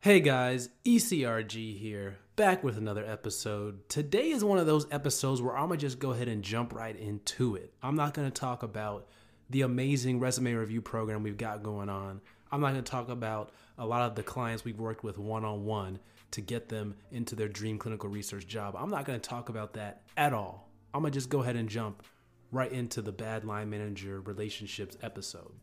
Hey guys, ECRG here, back with another episode. Today is one of those episodes where I'm gonna just go ahead and jump right into it. I'm not gonna talk about the amazing resume review program we've got going on. I'm not gonna talk about a lot of the clients we've worked with one on one to get them into their dream clinical research job. I'm not gonna talk about that at all. I'm gonna just go ahead and jump right into the bad line manager relationships episode.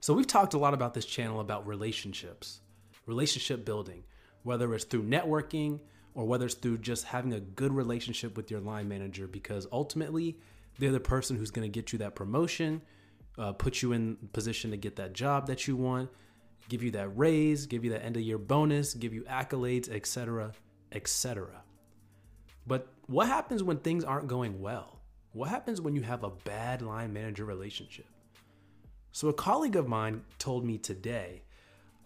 So, we've talked a lot about this channel about relationships relationship building, whether it's through networking or whether it's through just having a good relationship with your line manager, because ultimately they're the person who's going to get you that promotion, uh, put you in position to get that job that you want, give you that raise, give you that end of year bonus, give you accolades, etc., etc. But what happens when things aren't going well? What happens when you have a bad line manager relationship? So, a colleague of mine told me today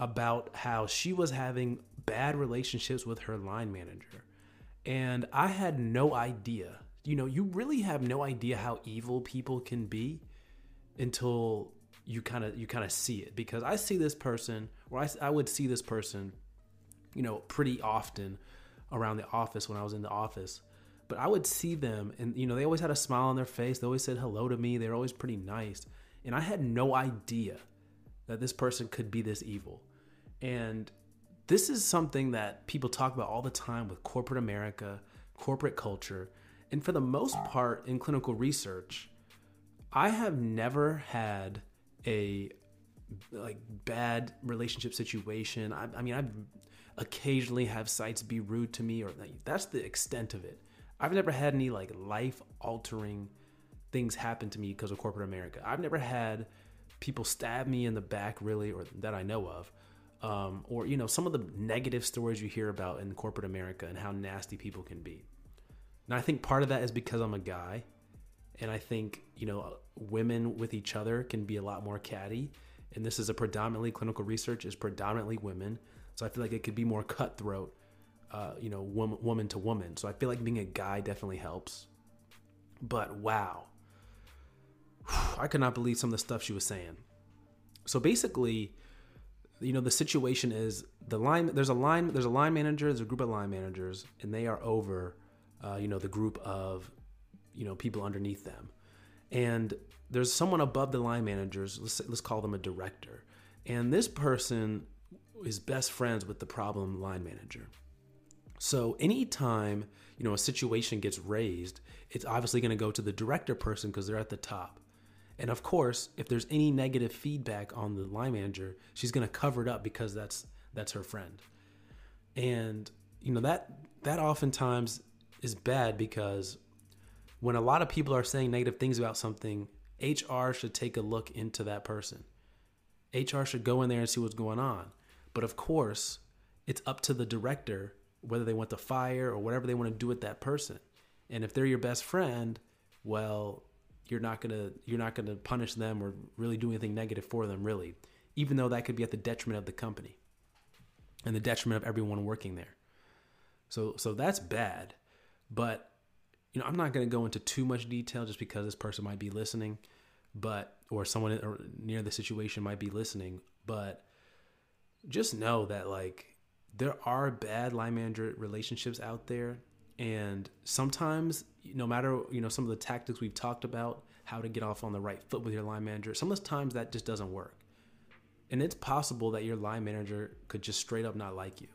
about how she was having bad relationships with her line manager. And I had no idea. You know, you really have no idea how evil people can be until you kind of you kind of see it. Because I see this person or I, I would see this person you know pretty often around the office when I was in the office. But I would see them and you know they always had a smile on their face. They always said hello to me. They were always pretty nice. And I had no idea that this person could be this evil and this is something that people talk about all the time with corporate America, corporate culture. And for the most part in clinical research, I have never had a like bad relationship situation. I, I mean, I've occasionally have sites be rude to me, or that's the extent of it. I've never had any like life altering things happen to me because of corporate America. I've never had people stab me in the back, really, or that I know of um, or you know some of the negative stories you hear about in corporate America and how nasty people can be. And I think part of that is because I'm a guy, and I think you know women with each other can be a lot more catty. And this is a predominantly clinical research is predominantly women, so I feel like it could be more cutthroat, uh, you know, woman, woman to woman. So I feel like being a guy definitely helps. But wow, I could not believe some of the stuff she was saying. So basically, you know the situation is the line there's a line there's a line manager there's a group of line managers and they are over uh, you know the group of you know people underneath them. And there's someone above the line managers let's let's call them a director. And this person is best friends with the problem line manager. So anytime you know a situation gets raised it's obviously going to go to the director person because they're at the top and of course, if there's any negative feedback on the line manager, she's going to cover it up because that's that's her friend. And you know that that oftentimes is bad because when a lot of people are saying negative things about something, HR should take a look into that person. HR should go in there and see what's going on. But of course, it's up to the director whether they want to fire or whatever they want to do with that person. And if they're your best friend, well, you're not gonna you're not gonna punish them or really do anything negative for them really even though that could be at the detriment of the company and the detriment of everyone working there. So so that's bad but you know i'm not to go into too much detail just because this person might be listening but or someone near the situation might be listening but just know that like there are bad line manager relationships out there and sometimes, no matter you know some of the tactics we've talked about, how to get off on the right foot with your line manager, some of the times that just doesn't work. And it's possible that your line manager could just straight up not like you.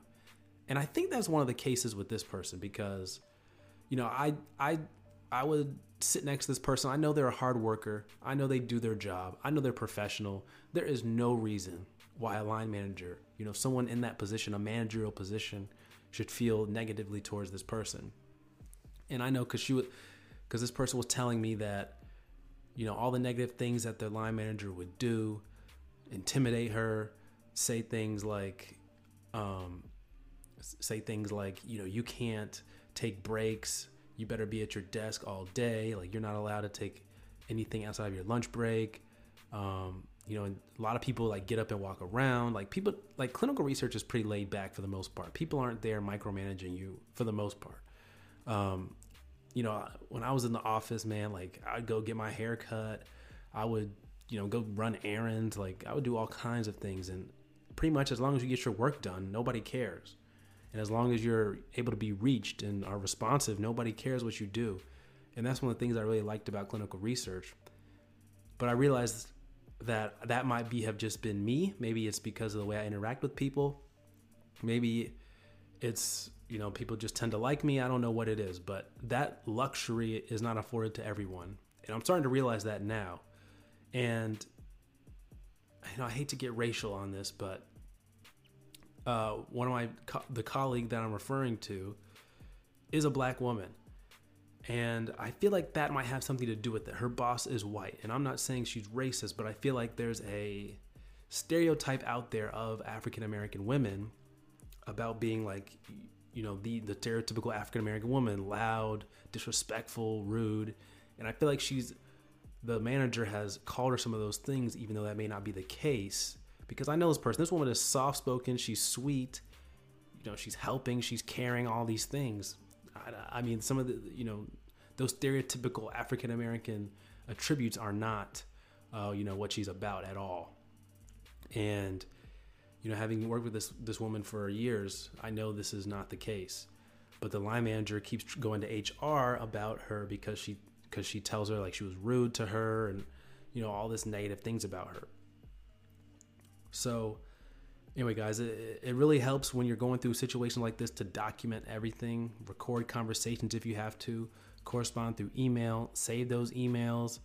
And I think that's one of the cases with this person because, you know, I I I would sit next to this person. I know they're a hard worker. I know they do their job. I know they're professional. There is no reason why a line manager, you know, someone in that position, a managerial position, should feel negatively towards this person. And I know because she would, because this person was telling me that, you know, all the negative things that their line manager would do, intimidate her, say things like, um, say things like, you know, you can't take breaks. You better be at your desk all day. Like you're not allowed to take anything outside of your lunch break. Um, you know, a lot of people like get up and walk around. Like people, like clinical research is pretty laid back for the most part. People aren't there micromanaging you for the most part. Um, you know, when I was in the office, man, like I'd go get my hair cut. I would, you know, go run errands. Like I would do all kinds of things. And pretty much as long as you get your work done, nobody cares. And as long as you're able to be reached and are responsive, nobody cares what you do. And that's one of the things I really liked about clinical research. But I realized that that might be have just been me. Maybe it's because of the way I interact with people. Maybe it's you know people just tend to like me. I don't know what it is, but that luxury is not afforded to everyone, and I'm starting to realize that now. And you know I hate to get racial on this, but uh, one of my co- the colleague that I'm referring to is a black woman and I feel like that might have something to do with it. Her boss is white. And I'm not saying she's racist, but I feel like there's a stereotype out there of African American women about being like, you know, the, the stereotypical African American woman, loud, disrespectful, rude. And I feel like she's, the manager has called her some of those things, even though that may not be the case. Because I know this person, this woman is soft spoken, she's sweet, you know, she's helping, she's caring, all these things I, mean, some of the you know those stereotypical African American attributes are not uh, you know what she's about at all. And you know, having worked with this this woman for years, I know this is not the case. But the line manager keeps going to HR about her because she because she tells her like she was rude to her and you know all this negative things about her. So anyway, guys, it, it really helps when you're going through a situation like this to document everything, record conversations if you have to, correspond through email, save those emails,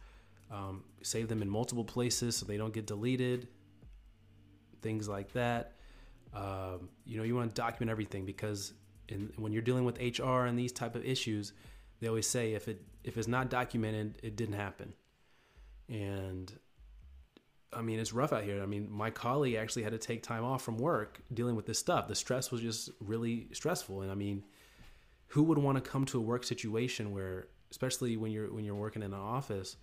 um, save them in multiple places so they don't get deleted, things like that. Um, you know, you want to document everything because in, when you're dealing with HR and these type of issues, they always say if it if it's not documented, it didn't happen. And I mean, it's rough out here. I mean, my colleague actually had to take time off from work dealing with this stuff. The stress was just really stressful. And I mean, who would want to come to a work situation where, especially when you're when you're working in an office,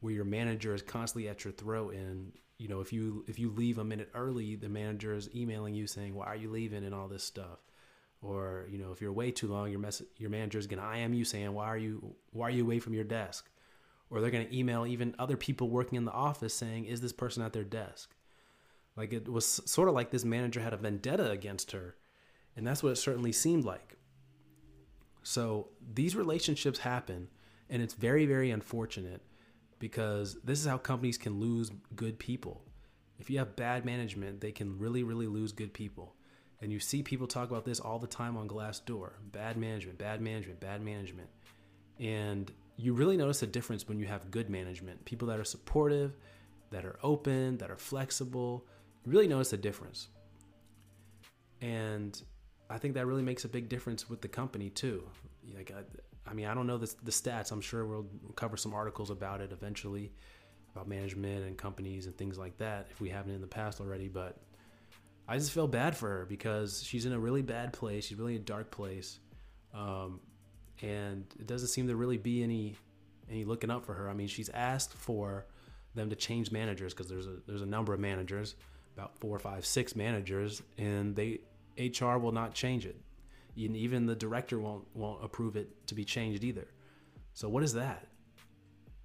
where your manager is constantly at your throat, and you know, if you if you leave a minute early, the manager is emailing you saying, "Why are you leaving?" and all this stuff. Or you know, if you're way too long, your mess your manager is gonna IM you saying, "Why are you Why are you away from your desk?" Or they're going to email even other people working in the office saying, Is this person at their desk? Like it was sort of like this manager had a vendetta against her. And that's what it certainly seemed like. So these relationships happen, and it's very, very unfortunate because this is how companies can lose good people. If you have bad management, they can really, really lose good people. And you see people talk about this all the time on Glassdoor bad management, bad management, bad management. And you really notice a difference when you have good management. People that are supportive that are open that are flexible you really notice a difference. And i think that really makes a big difference with the company too. Like i, I mean i don't know the, the stats. I'm sure we'll cover some articles about it eventually about management and companies and things like that if we haven't in the past already but i just feel bad for her because she's in a really bad place. She's really in a dark place. Um, and it doesn't seem to really be any any looking up for her. I mean, she's asked for them to change managers because there's a there's a number of managers, about four, five, six managers, and they HR will not change it. And Even the director won't won't approve it to be changed either. So what is that?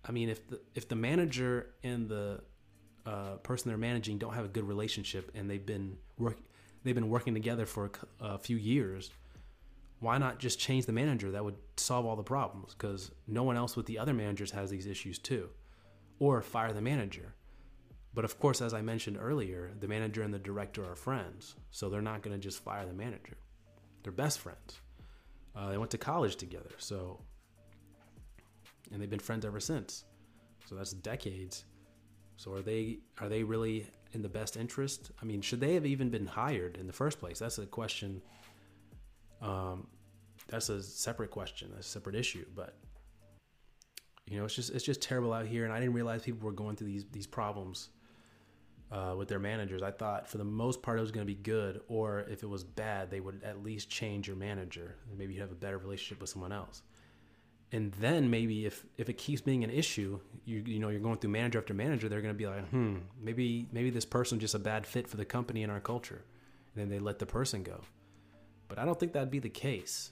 I mean, if the if the manager and the uh, person they're managing don't have a good relationship and they've been work they've been working together for a, a few years, why not just change the manager? That would solve all the problems because no one else with the other managers has these issues too. Or fire the manager. But of course, as I mentioned earlier, the manager and the director are friends. So they're not going to just fire the manager. They're best friends. Uh, they went to college together. So, and they've been friends ever since. So that's decades. So are they are they really in the best interest? I mean, should they have even been hired in the first place? That's a question um, that's a separate question, a separate issue. But you know, it's just it's just terrible out here, and I didn't realize people were going through these these problems. uh, with their managers. I thought for the most part it was going to be good, or if it was bad, they would at least change your manager. Maybe you have a better relationship with someone else. And then maybe if if it keeps being an issue, you you know you're going through manager after manager, they're going to be like, hmm, maybe maybe this person's just a bad fit for the company and our culture, and then they let the person go. But I don't think that'd be the case.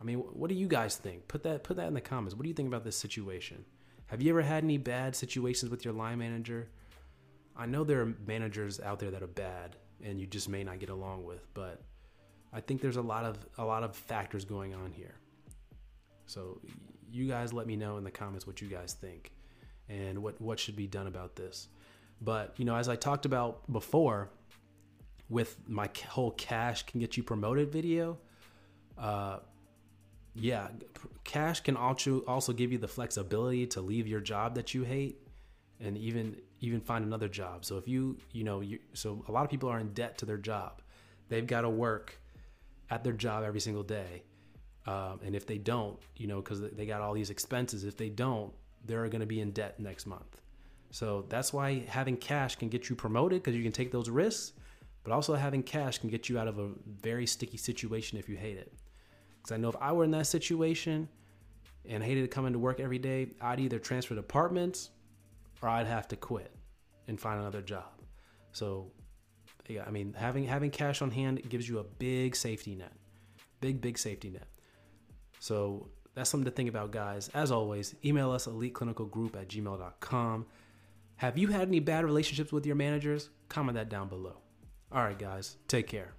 I mean, what do you guys think? Put that put that in the comments. What do you think about this situation? Have you ever had any bad situations with your line manager? I know there are managers out there that are bad and you just may not get along with, but I think there's a lot of a lot of factors going on here. So you guys let me know in the comments what you guys think and what what should be done about this. But, you know, as I talked about before with my whole cash can get you promoted video, uh yeah, cash can also also give you the flexibility to leave your job that you hate and even even find another job. So if you you know you so a lot of people are in debt to their job. They've got to work at their job every single day, um, and if they don't, you know, because they got all these expenses, if they don't, they're going to be in debt next month. So that's why having cash can get you promoted because you can take those risks, but also having cash can get you out of a very sticky situation if you hate it. Because I know if I were in that situation and hated coming to work every day, I'd either transfer departments or I'd have to quit and find another job. So, yeah, I mean, having having cash on hand gives you a big safety net, big big safety net. So that's something to think about, guys. As always, email us eliteclinicalgroup at gmail.com. Have you had any bad relationships with your managers? Comment that down below. All right, guys, take care.